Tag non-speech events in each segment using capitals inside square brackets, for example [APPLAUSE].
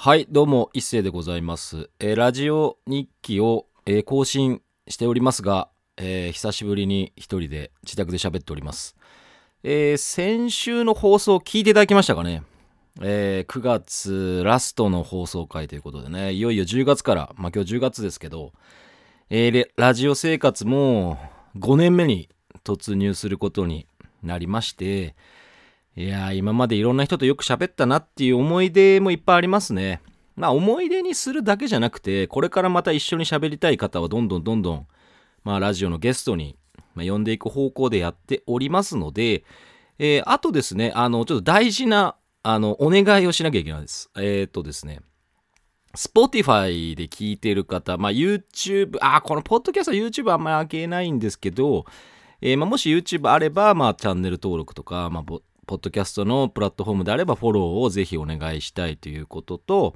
はい、どうも、一世でございます。えーラジオ日記を、えー更新しておりますが、えー久しぶりに一人で自宅で喋っております。え先週の放送聞いていただきましたかね、えー9月ラストの放送回ということでね、いよいよ10月から、まあ今日10月ですけど、えラジオ生活も5年目に突入することになりまして、いやー今までいろんな人とよく喋ったなっていう思い出もいっぱいありますね。まあ思い出にするだけじゃなくて、これからまた一緒に喋りたい方はどんどんどんどん、まあラジオのゲストに、まあ、呼んでいく方向でやっておりますので、えーあとですね、あの、ちょっと大事な、あの、お願いをしなきゃいけないです。えーっとですね、Spotify で聞いてる方、まあ YouTube、あ、このポッドキャストは YouTube あんまり開けないんですけど、えーまあ、もし YouTube あれば、まあ、チャンネル登録とか、まあ、ポッドキャストのプラットフォームであればフォローをぜひお願いしたいということと、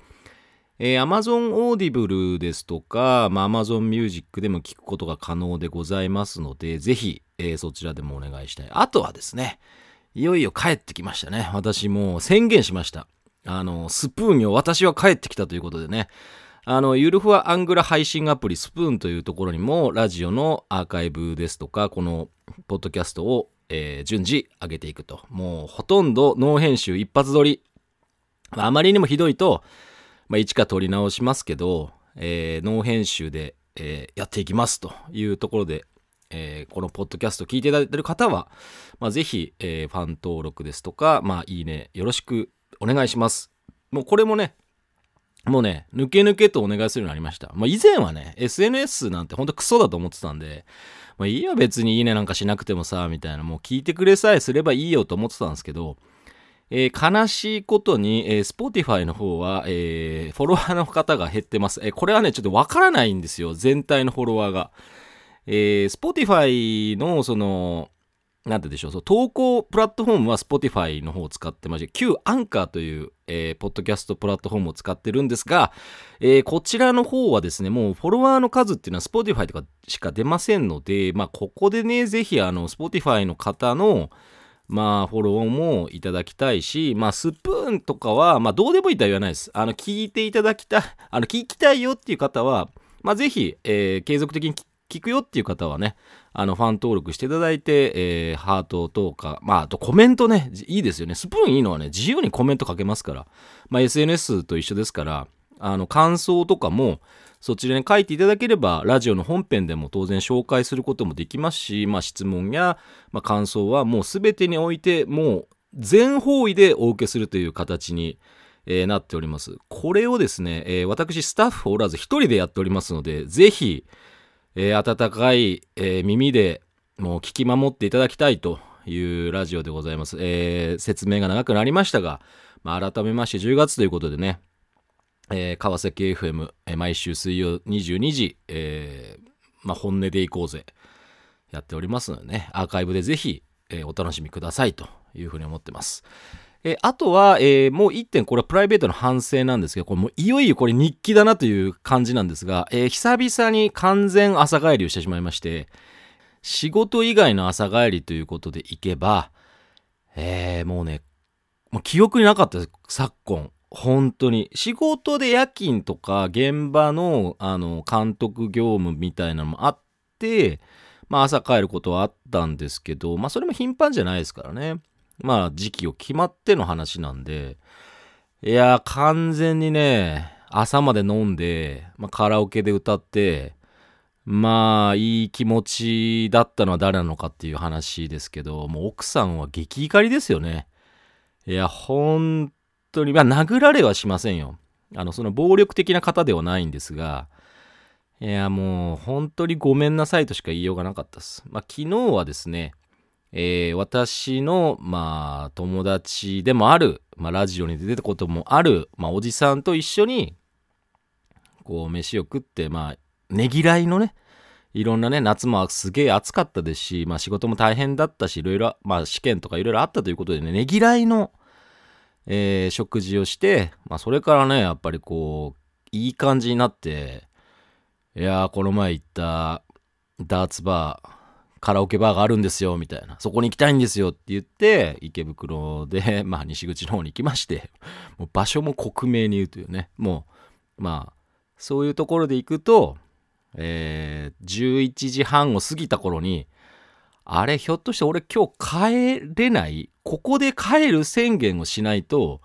えー Amazon Audible ですとか、まあ、Amazon Music でも聞くことが可能でございますので、ぜひ、えーそちらでもお願いしたい。あとはですね、いよいよ帰ってきましたね。私も宣言しました。あの、スプーンよ、私は帰ってきたということでね。あの、ゆるふわアングラ配信アプリスプーンというところにも、ラジオのアーカイブですとか、このポッドキャストを、えー順次上げていくと。もうほとんどノー編集一発撮り。ああまりにもひどいと、まあ、一か撮り直しますけど、えーノー編集で、えーやっていきますというところで、えーこのポッドキャスト聞いていただいている方は、まあ、ぜひ、えーファン登録ですとか、まあ、いいね、よろしくお願いします。もうこれもね、もうね、抜け抜けとお願いするようになりました。まあ、以前はね、SNS なんてほんとクソだと思ってたんで、まあ、いいよ別にいいねなんかしなくてもさ、みたいな、もう聞いてくれさえすればいいよと思ってたんですけど、えー悲しいことに、えー Spotify の方は、えーフォロワーの方が減ってます。えーこれはね、ちょっとわからないんですよ。全体のフォロワーが。えー Spotify の、その、なんてでしょう、そう投稿プラットフォームは Spotify の方を使ってまして、旧アンカーという、えーポッドキャストプラットフォームを使ってるんですが、えーこちらの方はですね、もうフォロワーの数っていうのは Spotify とかしか出ませんので、まあ、ここでね、ぜひ、あの、Spotify の方の、まあ、フォローもいただきたいし、まあ、スプーンとかは、まあ、どうでもいいとは言わないです。あの、聞いていただきたい、あの、聞きたいよっていう方は、まあ、ぜひ、えー継続的に聞くよっていう方はね、あの、ファン登録していただいて、えーハートとか、まあ、あとコメントね、いいですよね。スプーンいいのはね、自由にコメント書けますから、まあ、SNS と一緒ですから、あの、感想とかも、そちらに書いていただければ、ラジオの本編でも当然紹介することもできますし、まあ、質問や、まあ、感想はもう全てにおいて、もう全方位でお受けするという形に、えーなっております。これをですね、えー私スタッフおらず一人でやっておりますので、ぜひ、えー温かい、えー耳でもう聞き守っていただきたいというラジオでございます。えー説明が長くなりましたが、まあ、改めまして10月ということでね、えー川崎 FM、えー毎週水曜22時、えーまあ、本音でいこうぜ、やっておりますのでね、アーカイブでぜひ、えーお楽しみくださいというふうに思ってます。えーあとは、えーもう一点、これはプライベートの反省なんですけど、これもういよいよこれ日記だなという感じなんですが、えー久々に完全朝帰りをしてしまいまして、仕事以外の朝帰りということで行けば、えーもうね、もう記憶になかったです、昨今。本当に。仕事で夜勤とか現場のあの監督業務みたいなのもあって、まあ朝帰ることはあったんですけど、まあそれも頻繁じゃないですからね。まあ時期を決まっての話なんで、いや完全にね、朝まで飲んで、まあ、カラオケで歌って、まあいい気持ちだったのは誰なのかっていう話ですけど、もう奥さんは激怒りですよね。いや、本当に、まあ殴られはしませんよ。あの、その暴力的な方ではないんですが、いや、もう本当にごめんなさいとしか言いようがなかったです。まあ昨日はですね、えー私の、まあ、友達でもある、まあ、ラジオに出てたこともある、まあ、おじさんと一緒に、こう、飯を食って、まあ、ねぎらいのね、いろんなね、夏もすげえ暑かったですし、まあ仕事も大変だったし、いろいろ、まあ試験とかいろいろあったということでね、ねぎらいの、えー食事をして、まあそれからね、やっぱりこう、いい感じになって、いやー、この前行ったダーツバー、カラオケバーがあるんですよ、みたいな。そこに行きたいんですよって言って、池袋で、[LAUGHS] まあ、西口の方に行きまして、[LAUGHS] もう場所も克明に言うというね、もう、まあ、そういうところで行くと、えー、11時半を過ぎた頃に、あれ、ひょっとして俺今日帰れない？ここで帰る宣言をしないと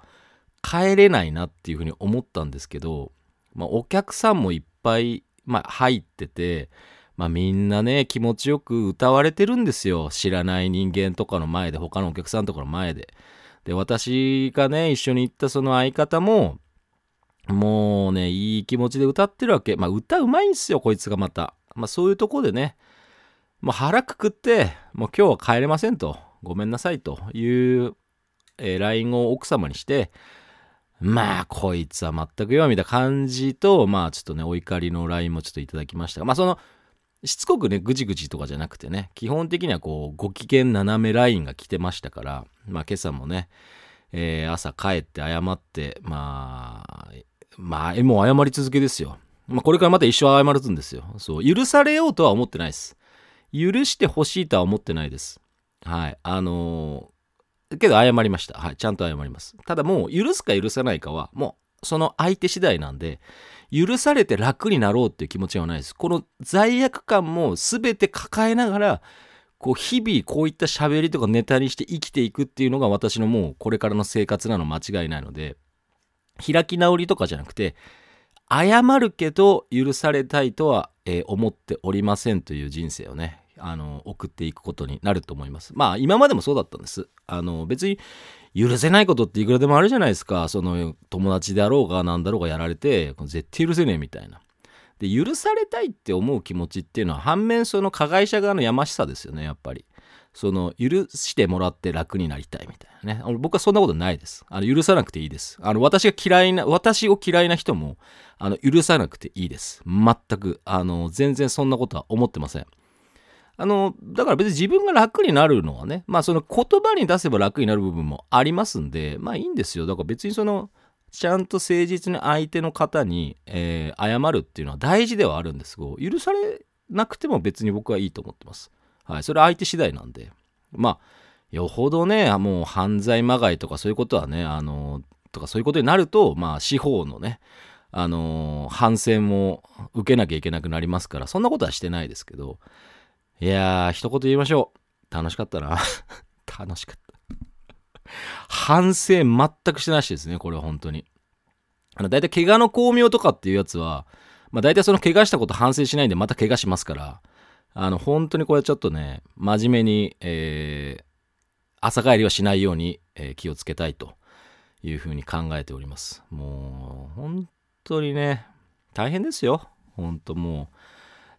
帰れないなっていうふうに思ったんですけど、まあ、お客さんもいっぱい、まあ、入ってて、まあ、みんなね気持ちよく歌われてるんですよ。知らない人間とかの前で他のお客さんとかの前で。で私がね一緒に行ったその相方ももうねいい気持ちで歌ってるわけ。まあ歌うまいんすよこいつがまた。まあそういうとこでね。もう腹くくってもう今日は帰れませんと。ごめんなさいという、えー、LINE を奥様にして。まあ、こいつは全くよ、みた感じと、まあ、ちょっとね、お怒りの LINE もちょっといただきましたが、まあ、その、しつこくね、ぐじぐじとかじゃなくてね、基本的にはこう、ご機嫌斜めラインが来てましたから、まあ、今朝もね、えー、朝帰って謝って、まあ、まあ、もう謝り続けですよ。まあ、これからまた一生謝るんですよ。そう、許されようとは思ってないです。許してほしいとは思ってないです。はい。あのけど謝りました。はい。ちゃんと謝ります。ただもう許すか許さないかはもうその相手次第なんで、許されて楽になろうっていう気持ちはないです。この罪悪感も全て抱えながら、こう日々こういった喋りとかネタにして生きていくっていうのが私のもうこれからの生活なの間違いないので、開き直りとかじゃなくて、謝るけど許されたいとは、えー、思っておりませんという人生をね、あの送っていくことになると思いますまあ今までもそうだったんですあの別に許せないことっていくらでもあるじゃないですか。その友達であろうが何だろうがやられて絶対許せねえみたいな。で許されたいって思う気持ちっていうのは反面その加害者側のやましさですよねやっぱり。その許してもらって楽になりたいみたいなね。僕はそんなことないです。あの許さなくていいです。あの私が嫌いな私を嫌いな人もあの許さなくていいです。全くあの全然そんなことは思ってません。あの、だから別に自分が楽になるのはね、まあその言葉に出せば楽になる部分もありますんで、まあいいんですよ。だから別にその、ちゃんと誠実に相手の方に、えー、謝るっていうのは大事ではあるんですが、許されなくても別に僕はいいと思ってます。はい。それは相手次第なんで。まあ、よほどね、もう犯罪まがいとかそういうことはね、あの、とかそういうことになると、まあ司法のね、あの反省も受けなきゃいけなくなりますから、そんなことはしてないですけど、いやー、一言言いましょう。楽しかったな。[LAUGHS] 楽しかった。反省全くしてなしですね、これは本当に。あの、大体怪我の巧妙とかっていうやつは、まあ大体その怪我したこと反省しないんでまた怪我しますから、あの、本当にこれちょっとね、真面目に、えー、朝帰りはしないように、えー、気をつけたいというふうに考えております。もう、本当にね、大変ですよ。本当もう、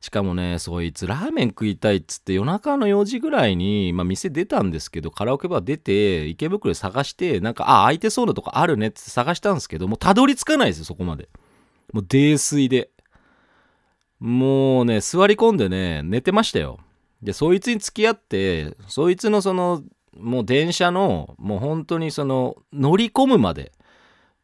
しかもね、そいつラーメン食いたいっつって夜中の4時ぐらいに、まあ、店出たんですけど、カラオケバー出て、池袋探して、なんか、あ、空いてそうなとこあるねって探したんですけど、もうたどり着かないですよ、そこまで。もう泥酔で。もうね、座り込んでね、寝てましたよ。で、そいつに付き合って、そいつのその、もう電車の、もう本当にその、乗り込むまで、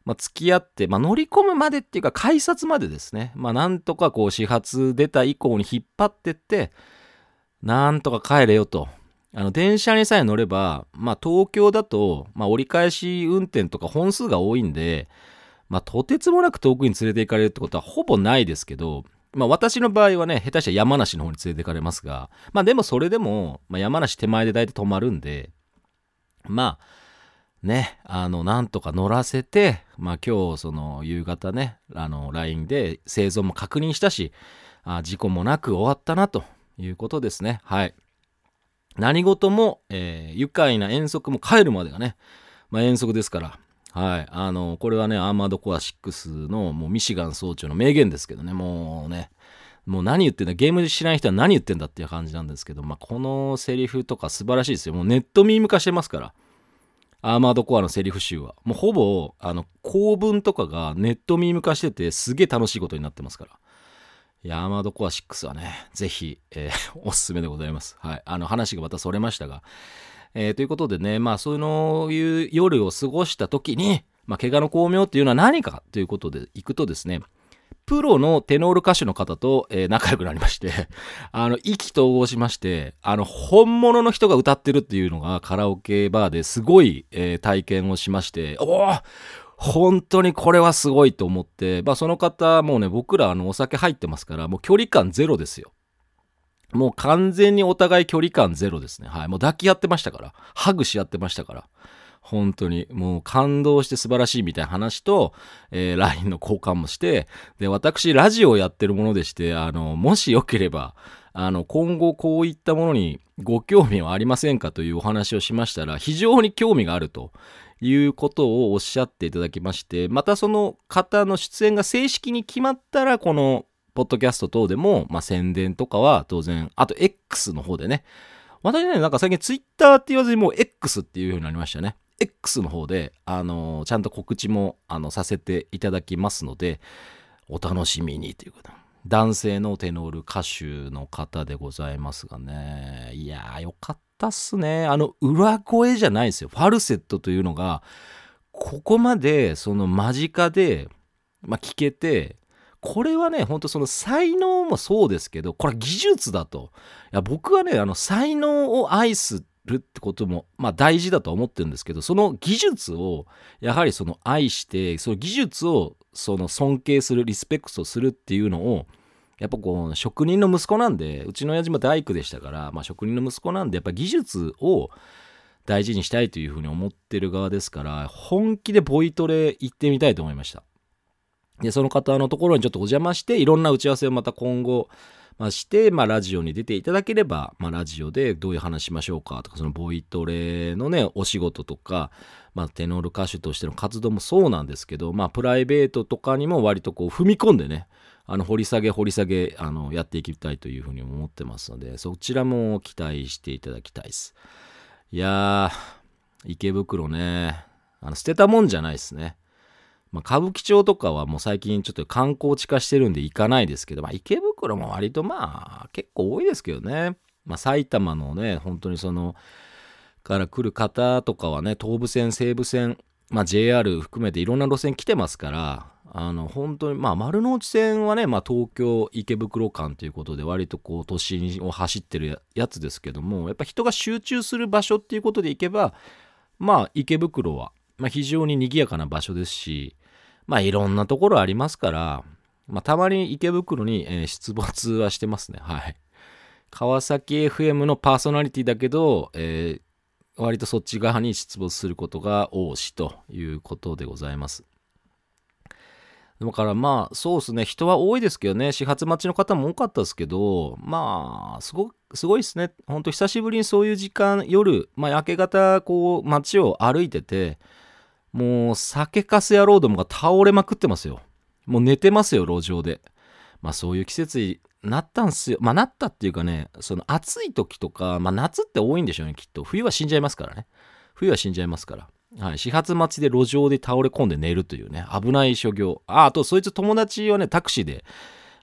まあ、付き合って、まあ、乗り込むまでっていうか改札までですね、まあ、なんとかこう始発出た以降に引っ張ってって、なんとか帰れよと。あの電車にさえ乗れば、まあ、東京だと、まあ、折り返し運転とか本数が多いんで、まあ、とてつもなく遠くに連れて行かれるってことはほぼないですけど、まあ、私の場合はね、下手したら山梨の方に連れて行かれますが、まあ、でもそれでも、まあ、山梨手前で大体止まるんで、まあ、ね、あの、なんとか乗らせて、まあ今日、その夕方ね、あの、LINE で生存も確認したし、あ事故もなく終わったなということですね。はい。何事も、えー、愉快な遠足も帰るまでがね、まあ遠足ですから、はい。あの、これはね、アーマードコア6のもうミシガン総長の名言ですけどね、もうね、もう何言ってんだ、ゲーム知らない人は何言ってんだっていう感じなんですけど、まあこのセリフとか素晴らしいですよ。もうネットミーム化してますから。アーマードコアのセリフ集は。もうほぼ、あの、構文とかがネットミーム化してて、すげえ楽しいことになってますから。いや、アーマードコア6はね、ぜひ、えー、[LAUGHS] おすすめでございます。はい。あの、話がまたそれましたが。えー、ということでね、まあ、そういう夜を過ごした時に、まあ、怪我の巧妙っていうのは何かということでいくとですね、プロのテノール歌手の方と、えー、仲良くなりまして [LAUGHS] あの、意気投合しまして、あの、本物の人が歌ってるっていうのがカラオケバーですごい、えー、体験をしまして、おお本当にこれはすごいと思って、まあ、その方もうね、僕らあのお酒入ってますから、もう距離感ゼロですよ。もう完全にお互い距離感ゼロですね。はい。もう抱き合ってましたから。ハグし合ってましたから。本当に。もう感動して素晴らしいみたいな話と、えー、LINE の交換もして、で、私、ラジオをやってるものでして、あの、もしよければ、あの、今後こういったものにご興味はありませんかというお話をしましたら、非常に興味があるということをおっしゃっていただきまして、またその方の出演が正式に決まったら、このポッドキャスト等でも、まあ、宣伝とかは当然、あと X の方でね、私ね、なんか最近 Twitter って言わずにもう X っていう風になりましたね。X の方で、あのー、ちゃんと告知も、あの、させていただきますので、お楽しみにということ男性のテノール歌手の方でございますがね。いやー、よかったっすね。あの、裏声じゃないですよ。ファルセットというのが、ここまで、その間近で、まあ、聞けて、これはね、ほんとその才能もそうですけど、これは技術だと。いや、僕はね、あの、才能を愛するってことも、まあ大事だと思ってるんですけど、その技術を、やはりその愛して、その技術をその尊敬する、リスペクトするっていうのを、やっぱこう、職人の息子なんで、うちの親父も大工でしたから、まあ職人の息子なんで、やっぱ技術を大事にしたいというふうに思ってる側ですから、本気でボイトレ行ってみたいと思いました。で、その方のところにちょっとお邪魔して、いろんな打ち合わせをまた今後、まあ、して、まあ、ラジオに出ていただければ、まあ、ラジオでどういう話しましょうかとか、そのボイトレのね、お仕事とか、まあ、テノール歌手としての活動もそうなんですけど、まあ、プライベートとかにも割とこう、踏み込んでね、あの、掘り下げ掘り下げ、あの、やっていきたいというふうに思ってますので、そちらも期待していただきたいです。いやー、池袋ね、あの、捨てたもんじゃないですね。まあ、歌舞伎町とかはもう最近ちょっと観光地化してるんで行かないですけど、まあ、池袋も割とまあ結構多いですけどね。まあ、埼玉のね、本当にその、から来る方とかはね、東武線、西武線、まあ、JR 含めていろんな路線来てますから、あの本当にまあ丸の内線はね、まあ、東京池袋間ということで割とこう都心を走ってるやつですけどもやっぱ人が集中する場所っていうことでいけばまあ池袋は、まあ、非常に賑やかな場所ですしまあいろんなところありますから、まあたまに池袋に、えー、出没はしてますね。はい。川崎 FM のパーソナリティだけど、えー、割とそっち側に出没することが多しということでございます。だからまあそうですね人は多いですけどね始発待ちの方も多かったですけどまあすごすごいですねほんと久しぶりにそういう時間夜まあ明け方こう街を歩いててもう酒かす野郎どもが倒れまくってますよ。もう寝てますよ、路上で。まあそういう季節になったんすよ。まあなったっていうかね、その暑い時とか、まあ夏って多いんでしょうね、きっと。冬は死んじゃいますからね。冬は死んじゃいますから。はい、始発待ちで路上で倒れ込んで寝るというね、危ない所業。あ、あと、そいつ友達はね、タクシーで、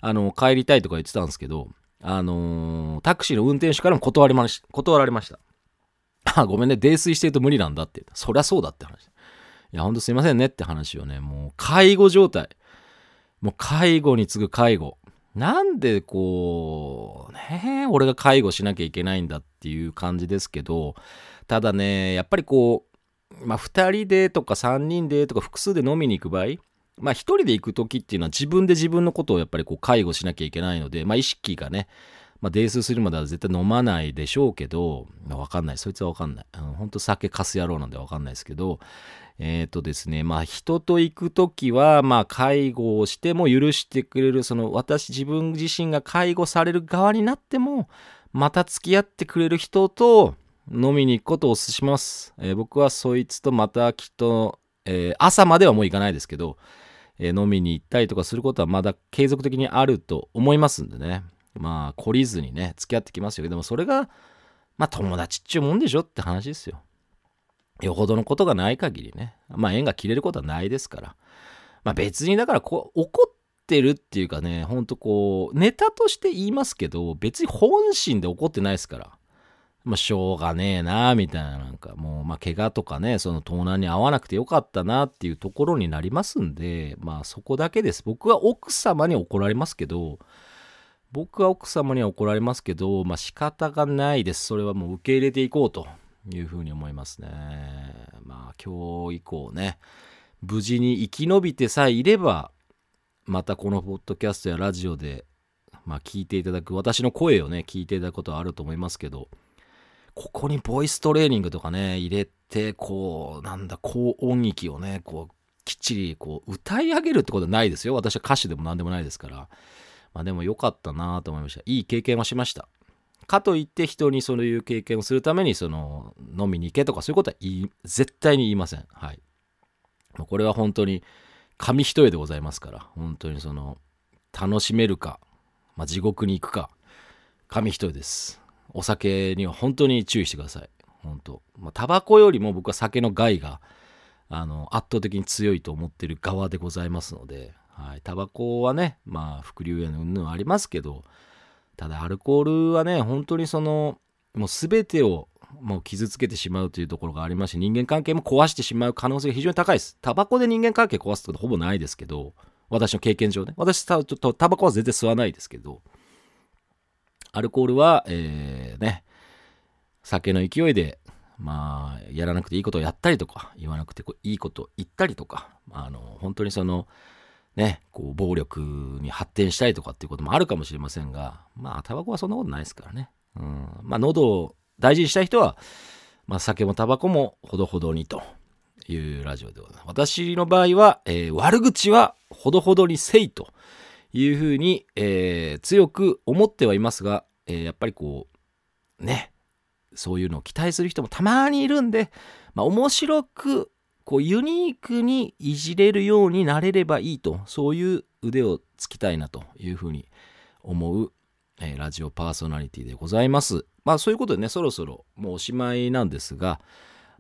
あの、帰りたいとか言ってたんですけど、あのー、タクシーの運転手からも断りまし断られました。あ、ごめんね、泥酔してると無理なんだって。そりゃそうだって話。いや、ほんとすいませんねって話をね、もう介護状態。もう介護に次ぐ介護。なんでこう、ね俺が介護しなきゃいけないんだっていう感じですけど、ただね、やっぱりこう、まあ2人でとか3人でとか複数で飲みに行く場合、まあ1人で行く時っていうのは自分で自分のことをやっぱりこう介護しなきゃいけないので、まあ意識がね、まあ、泥酔するまでは絶対飲まないでしょうけど、わかんない。そいつはわかんない。ほんと酒かす野郎なんでわかんないですけど、えっ、ー、とですね、まあ人と行く時は、まあ介護をしても許してくれる、その私自分自身が介護される側になっても、また付き合ってくれる人と飲みに行くことをお勧めします。えー、僕はそいつとまたきっと、えー、朝まではもう行かないですけど、え飲みに行ったりとかすることはまだ継続的にあると思いますんでね。まあ懲りずにね、付き合ってきますよ。でもそれが、まあ友達っちゅうもんでしょって話ですよ。よほどのことがない限りね、まあ縁が切れることはないですから。まあ別にだからこう怒ってるっていうかね、ほんとこう、ネタとして言いますけど、別に本心で怒ってないですから。まあ、しょうがねえな、みたいな、なんかもう、まあ、怪我とかね、その盗難に合わなくてよかったなっていうところになりますんで、まあ、そこだけです。僕は奥様に怒られますけど、僕は奥様には怒られますけど、まあ、仕方がないです。それはもう受け入れていこうというふうに思いますね。まあ、今日以降ね、無事に生き延びてさえいれば、またこのポッドキャストやラジオで、まあ、聞いていただく、私の声をね、聞いていただくことはあると思いますけど、ここにボイストレーニングとかね、入れて、こう、なんだ、高音域をね、こう、きっちり、こう、歌い上げるってことはないですよ。私は歌手でも何でもないですから。まあでも良かったなと思いました。いい経験はしました。かといって人にそういう経験をするために、その、飲みに行けとかそういうことは、絶対に言いません。はい。これは本当に、紙一重でございますから、本当にその、楽しめるか、まあ、地獄に行くか、紙一重です。お酒には本当に注意してください。本当。まあ、タバコよりも僕は酒の害が、あの、圧倒的に強いと思ってる側でございますので、はい。タバコはね、まあ、副流煙の云々ありますけど、ただアルコールはね、本当にその、もう全てをもう傷つけてしまうというところがありますし、人間関係も壊してしまう可能性が非常に高いです。タバコで人間関係壊すことほぼないですけど、私の経験上ね。私、ちょっとタバコは全然吸わないですけど、アルコールは、えー、ね、酒の勢いで、まあ、やらなくていいことをやったりとか、言わなくていいことを言ったりとか、あの、本当にその、ね、こう、暴力に発展したりとかっていうこともあるかもしれませんが、まあ、タバコはそんなことないですからね。うん。まあ、喉を大事にしたい人は、まあ、酒もタバコもほどほどにというラジオでございます。私の場合は、えー、悪口はほどほどにせいというふうに、えー、強く思ってはいますが、えー、やっぱりこう、ね、そういうのを期待する人もたまにいるんで、まあ、面白く、こう、ユニークにいじれるようになれればいいと、そういう腕をつきたいなというふうに思う、えー、ラジオパーソナリティでございます。まあ、そういうことでね、そろそろもうおしまいなんですが、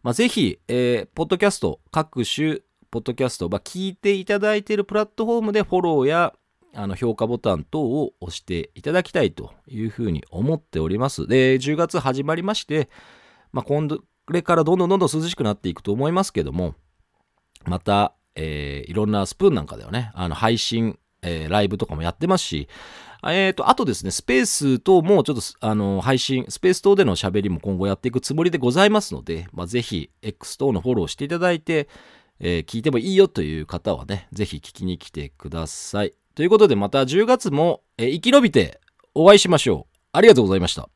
まあ、ぜひ、えー、ポッドキャスト、各種、ポッドキャスト、まあ、聞いていただいているプラットフォームでフォローや、あの評価ボタン等を押していただきたいというふうに思っております。で、10月始まりまして、まあ、今度、これからどんどんどんどん涼しくなっていくと思いますけども、また、えー、いろんなスプーンなんかではね、あの配信、えー、ライブとかもやってますし、えっ、ー、と、あとですね、スペース等もちょっと、あの、配信、スペース等での喋りも今後やっていくつもりでございますので、まあ、ぜひ、X 等のフォローしていただいて、えー、聞いてもいいよという方はね、ぜひ聞きに来てください。ということでまた10月も、え生き延びてお会いしましょう。ありがとうございました。